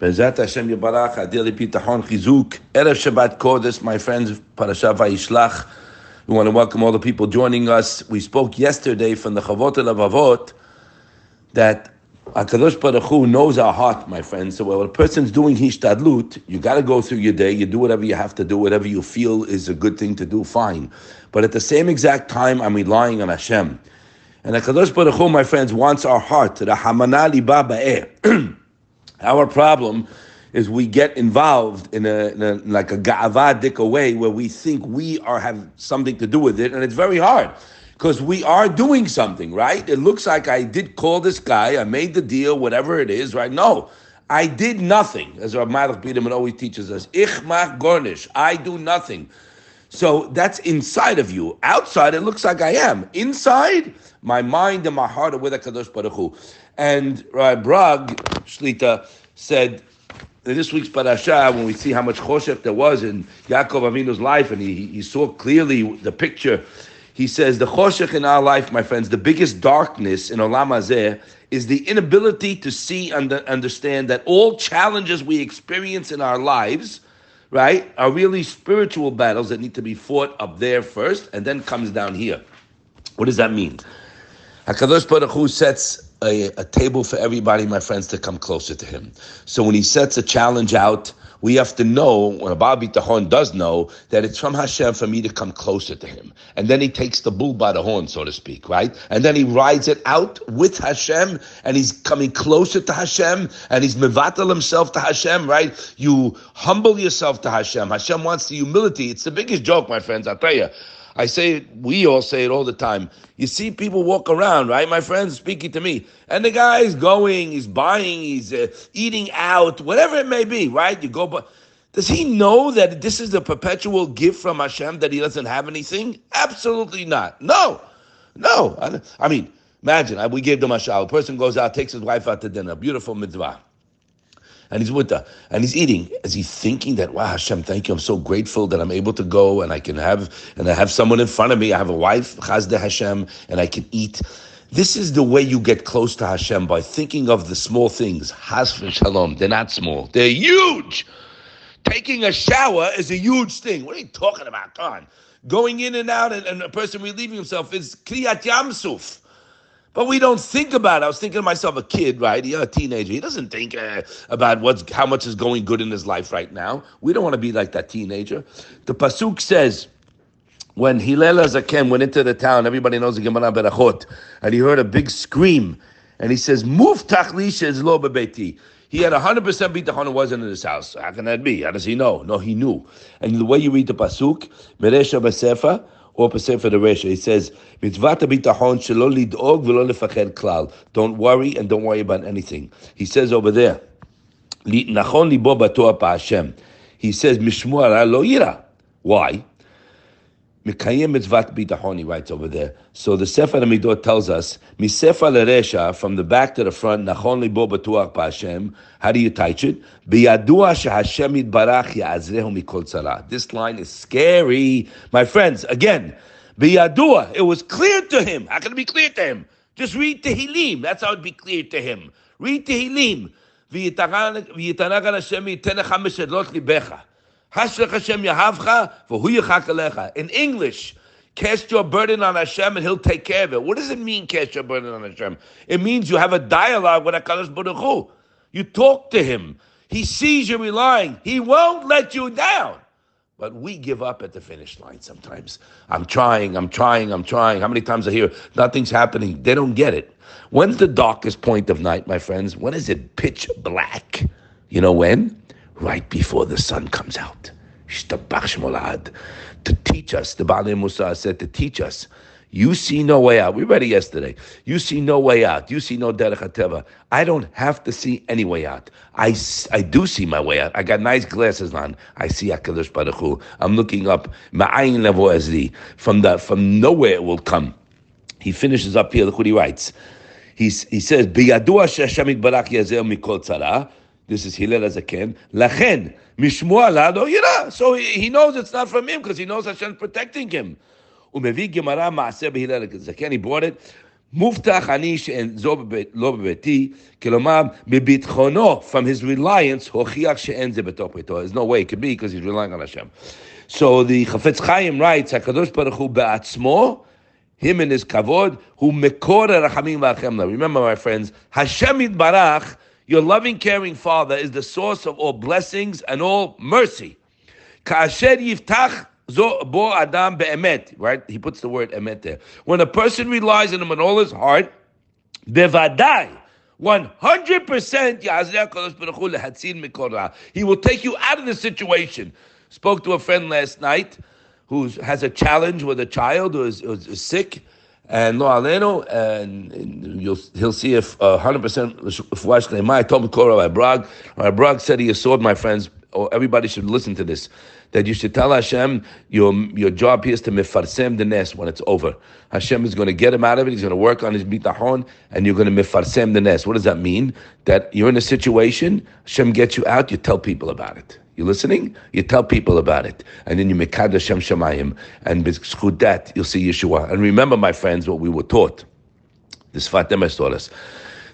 Bezat Hashem Yibarach, Daily Bitachon Chizuk, Erev Shabbat Kodesh, my friends, Parashat Vayishlach. We want to welcome all the people joining us. We spoke yesterday from the Chovot Levavot that HaKadosh Baruch Hu knows our heart, my friends. So when a person's doing hishtadlut, you got to go through your day. You do whatever you have to do, whatever you feel is a good thing to do, fine. But at the same exact time, I'm relying on Hashem. And HaKadosh Baruch Hu, my friends, wants our heart. Rahamana liba ba'eh. Our problem is we get involved in a, in a like a way where we think we are have something to do with it, and it's very hard because we are doing something, right? It looks like I did call this guy, I made the deal, whatever it is, right? No, I did nothing, as our Malach Biederman always teaches us. Ich mach gornish, I do nothing. So that's inside of you. Outside, it looks like I am. Inside, my mind and my heart are with HaKadosh Baruch Hu. And Rabbi Brag, Shlita, said in this week's parasha, when we see how much choshech there was in Yaakov Avinu's life, and he, he saw clearly the picture, he says, the choshech in our life, my friends, the biggest darkness in Olam Hazeh is the inability to see and understand that all challenges we experience in our lives, right, are really spiritual battles that need to be fought up there first and then comes down here. What does that mean? HaKadosh Baruch Hu sets a, a, table for everybody, my friends, to come closer to him. So when he sets a challenge out, we have to know, when Baal Bitachon does know, that it's from Hashem for me to come closer to him. And then he takes the bull by the horn, so to speak, right? And then he rides it out with Hashem, and he's coming closer to Hashem, and he's mevatel himself to Hashem, right? You humble yourself to Hashem. Hashem wants the humility. It's the biggest joke, my friends, I'll tell you. I say it, we all say it all the time. You see people walk around, right? My friends speaking to me, and the guy is going, he's buying, he's uh, eating out, whatever it may be, right? You go, but does he know that this is a perpetual gift from Hashem that he doesn't have anything? Absolutely not. No, no. I, I mean, imagine we gave them a shower. A person goes out, takes his wife out to dinner, beautiful mitzvah and he's with her, and he's eating. Is he thinking that, wow, Hashem, thank you, I'm so grateful that I'm able to go and I can have, and I have someone in front of me, I have a wife, Chasdei Hashem, and I can eat. This is the way you get close to Hashem by thinking of the small things. Has shalom. They're not small. They're huge. Taking a shower is a huge thing. What are you talking about? On. Going in and out and, and a person relieving himself is kriyat yamsuf. But we don't think about it. I was thinking to myself, a kid, right? You're a teenager. He doesn't think uh, about what's how much is going good in his life right now. We don't want to be like that teenager. The pasuk says, when Hillel Zaken went into the town, everybody knows the Gemara Berachot, and he heard a big scream, and he says, "Move tachlisha is lo bebeti." He had 100% bitachon it wasn't in his house. How can that be? How does he know? No, he knew. And the way you read the pasuk, Meresha Besefa, or Sefer the Resha. He says, "Mitzvat bitachon lidog v'lo klal." Don't worry and don't worry about anything. He says over there, "Nachon batoa Hashem." He says. Why? Mikayim mitzvat bitachon, writes over there. So the Sefer Amidot tells us, Misefer leresha, from the back to the front, nachon libo batuach Hashem. How do you teach it? Biyadua shehashem yitbarach ya'azrehu mikol tzara. This line is scary. My friends, again, biyadua, it was clear to him. How can it be clear to him? Just read Tehillim. That's how it be clear to him. Read Tehillim. V'yitanag Hashem yitenecha meshedlot Hashem In English, cast your burden on Hashem and He'll take care of it. What does it mean, cast your burden on Hashem? It means you have a dialogue with HaKadosh Baruch Hu. You talk to Him. He sees you relying. He won't let you down. But we give up at the finish line sometimes. I'm trying, I'm trying, I'm trying. How many times I hear nothing's happening? They don't get it. When's the darkest point of night, my friends? When is it pitch black? You know when? Right before the sun comes out. To teach us, the Baalei Mussar said to teach us, you see no way out. We read it yesterday. You see no way out. You see no derech hateva. I don't have to see any way out. I, I do see my way out. I got nice glasses on. I see Hakadosh Baruch Hu. I'm looking up ma'ayin levo ezli from the from nowhere it will come. He finishes up here. Look what he writes. He's, he says, "Biyadua mikol tzara." This is Hillel Azaken. Lachen, mishmu alado yira. So he, he knows it's not from him because he knows Hashem's protecting him. Umevi Gemara Maaseh Hillel Azaken. He brought it. מובטח אני זו לא בביתי, כלומר, מביטחונו, from his reliance, הוכיח שאין זה בתוך ביתו. There's no way it could be because he's relying on Hashem. So the Chafetz Chaim writes, HaKadosh Baruch Hu בעצמו, him and his kavod, who mekor rachamim v'achemla. Remember, my friends, Hashem Yitbarach, your loving, caring Father, is the source of all blessings and all mercy. Right? He puts the word emet there. When a person relies on him with all his heart, bevadai, 100% He will take you out of the situation. Spoke to a friend last night who has a challenge with a child who is, who is sick, and lo aleno, and, he'll see if uh, 100% I told him to call Rabbi Brag. Rabbi Brag said he assured my friends, or everybody should listen to this, that you should tell Hashem your your job here is to mifarsem the nest when it's over. Hashem is going to get him out of it. He's going to work on his bitachon, and you're going to mifarsem the nest. What does that mean? That you're in a situation, Hashem gets you out, you tell people about it. You listening? You tell people about it, and then you make Hashem Shemayim, and with that you'll see Yeshua. And remember, my friends, what we were taught. This Fatima taught us.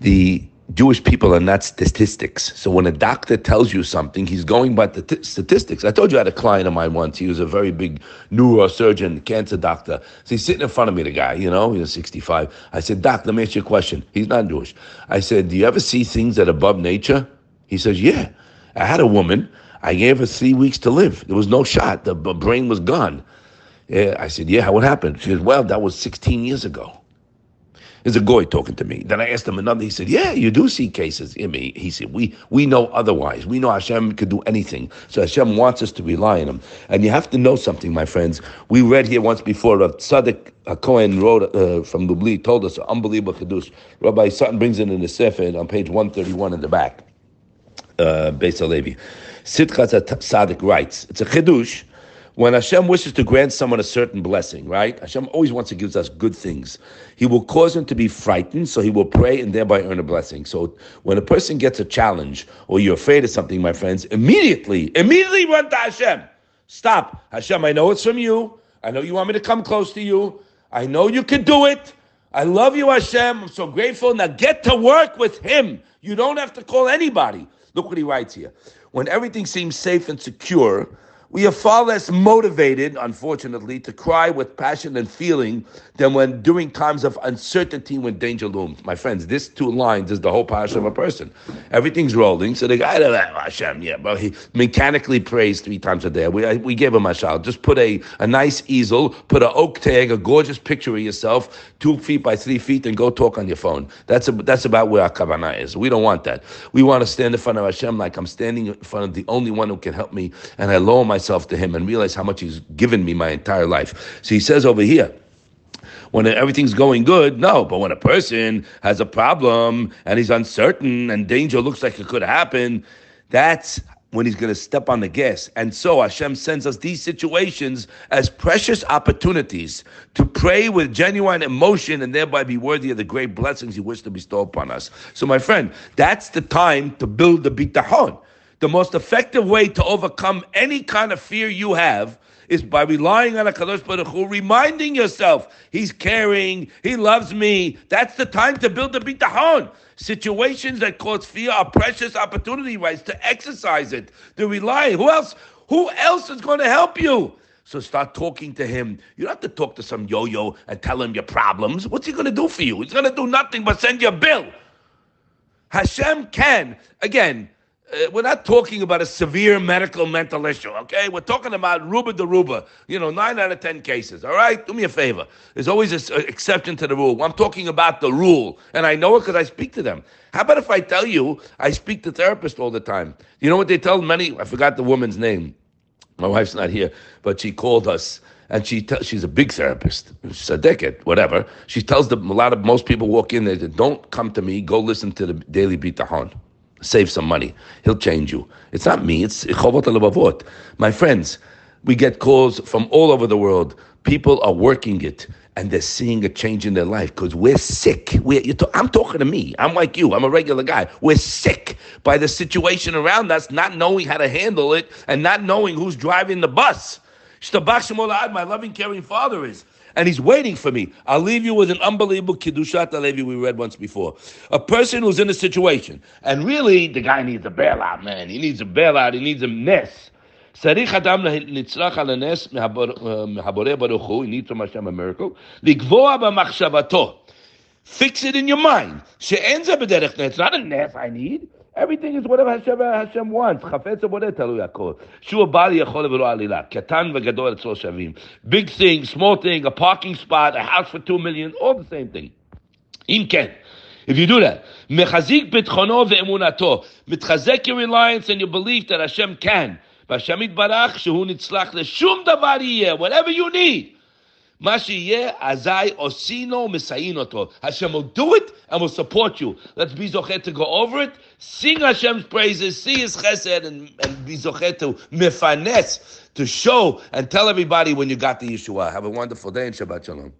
The Jewish people are not statistics. So when a doctor tells you something, he's going by the t- statistics. I told you I had a client of mine once. He was a very big neurosurgeon, cancer doctor. So he's sitting in front of me, the guy, you know, he's 65. I said, Doc, let me ask you a question. He's not Jewish. I said, Do you ever see things that are above nature? He says, Yeah. I had a woman. I gave her three weeks to live. There was no shot. The brain was gone. I said, Yeah, what happened? She said, Well, that was 16 years ago. There's a guy talking to me. Then I asked him another. He said, "Yeah, you do see cases." I he said, "We we know otherwise. We know Hashem could do anything. So Hashem wants us to rely on Him. And you have to know something, my friends. We read here once before. Rav Tzadok Cohen wrote uh, from Lublin told us an unbelievable chiddush. Rabbi Sutton brings it in the Sefer on page 131 in the back. Uh, Beis Halevi. Sitchat Tzadok writes, it's a chiddush when Hashem wishes to grant someone a certain blessing, right? Hashem always wants to give us good things. He will cause him to be frightened, so he will pray and thereby earn a blessing. So when a person gets a challenge or you're afraid of something, my friends, immediately, immediately run to Hashem. Stop. Hashem, I know it's from you. I know you want me to come close to you. I know you can do it. I love you, Hashem. I'm so grateful. Now get to work with Him. You don't have to call anybody. Look what he writes here. When everything seems safe and secure, we are far less motivated, unfortunately, to cry with passion and feeling than when during times of uncertainty when danger looms. My friends, this two lines is the whole passion of a person. Everything's rolling, so the guy, that, Hashem, yeah, but he mechanically prays three times a day. We, uh, we gave him a shout. Just put a, a nice easel, put an oak tag, a gorgeous picture of yourself, two feet by three feet, and go talk on your phone. That's, a, that's about where our kavanah is. We don't want that. We want to stand in front of Hashem like I'm standing in front of the only one who can help me, and I lower my myself to him and realize how much he's given me my entire life. So he says over here, when everything's going good, no. But when a person has a problem and he's uncertain and danger looks like it could happen, that's when he's going to step on the gas. And so Hashem sends us these situations as precious opportunities to pray with genuine emotion and thereby be worthy of the great blessings he wishes to bestow upon us. So, my friend, that's the time to build the bitachon. The most effective way to overcome any kind of fear you have is by relying on a Baruch Hu, reminding yourself He's caring, He loves me. That's the time to build the bitachon. Situations that cause fear are precious opportunity rights to exercise it, to rely. Who else? Who else is going to help you? So start talking to him. You don't have to talk to some yo-yo and tell him your problems. What's he going to do for you? He's going to do nothing but send you a bill. Hashem can again uh, we're not talking about a severe medical mental issue, okay? We're talking about ruba de ruba, you know, nine out of ten cases, all right? Do me a favor. There's always an exception to the rule. I'm talking about the rule, and I know it because I speak to them. How about if I tell you I speak to therapists all the time? You know what they tell many? I forgot the woman's name. My wife's not here, but she called us and she t- she's a big therapist. She's a decade, whatever. She tells them a lot of most people walk in there, don't come to me, go listen to the Daily Bitachon save some money. He'll change you. It's not me, it's Chovot Levavot. My friends, we get calls from all over the world. People are working it and they're seeing a change in their life because we're sick. We're, I'm talking to me. I'm like you. I'm a regular guy. We're sick by the situation around us, not knowing how to handle it and not knowing who's driving the bus. My loving, caring father is. and he's waiting for me. I'll leave you with an unbelievable Kiddushat Alevi we read once before. A person who's in a situation, and really the guy needs a bailout, man. He needs a bailout, he needs a nest. צריך אדם נצרך על הנס מהבורא ברוך הוא, he needs from Hashem a miracle, לקבוע במחשבתו. Fix it in your mind. שאין זה בדרך נס, not a nest I need. Everything is whatever Hashem, Hashem wants. Chafetz abodeh taluy yakol. Shua bali yachol v'lo alila. Ketan v'gadol etzlo shavim. Big thing, small thing, a parking spot, a house for two million, all the same thing. Im ken. If you do that, mechazik bitchono ve'emunato. Mitchazek your reliance and your belief that Hashem can. Hashem itbarach shehu nitzlach l'shum davar Whatever you need. Mashiyeh Azai Osino Misainoto. Hashem will do it and will support you. Let's be zochet to go over it. Sing Hashem's praises, see His chesed, and, and be zochet to mefanes, to show and tell everybody when you got the Yeshua. Have a wonderful day and Shabbat Shalom.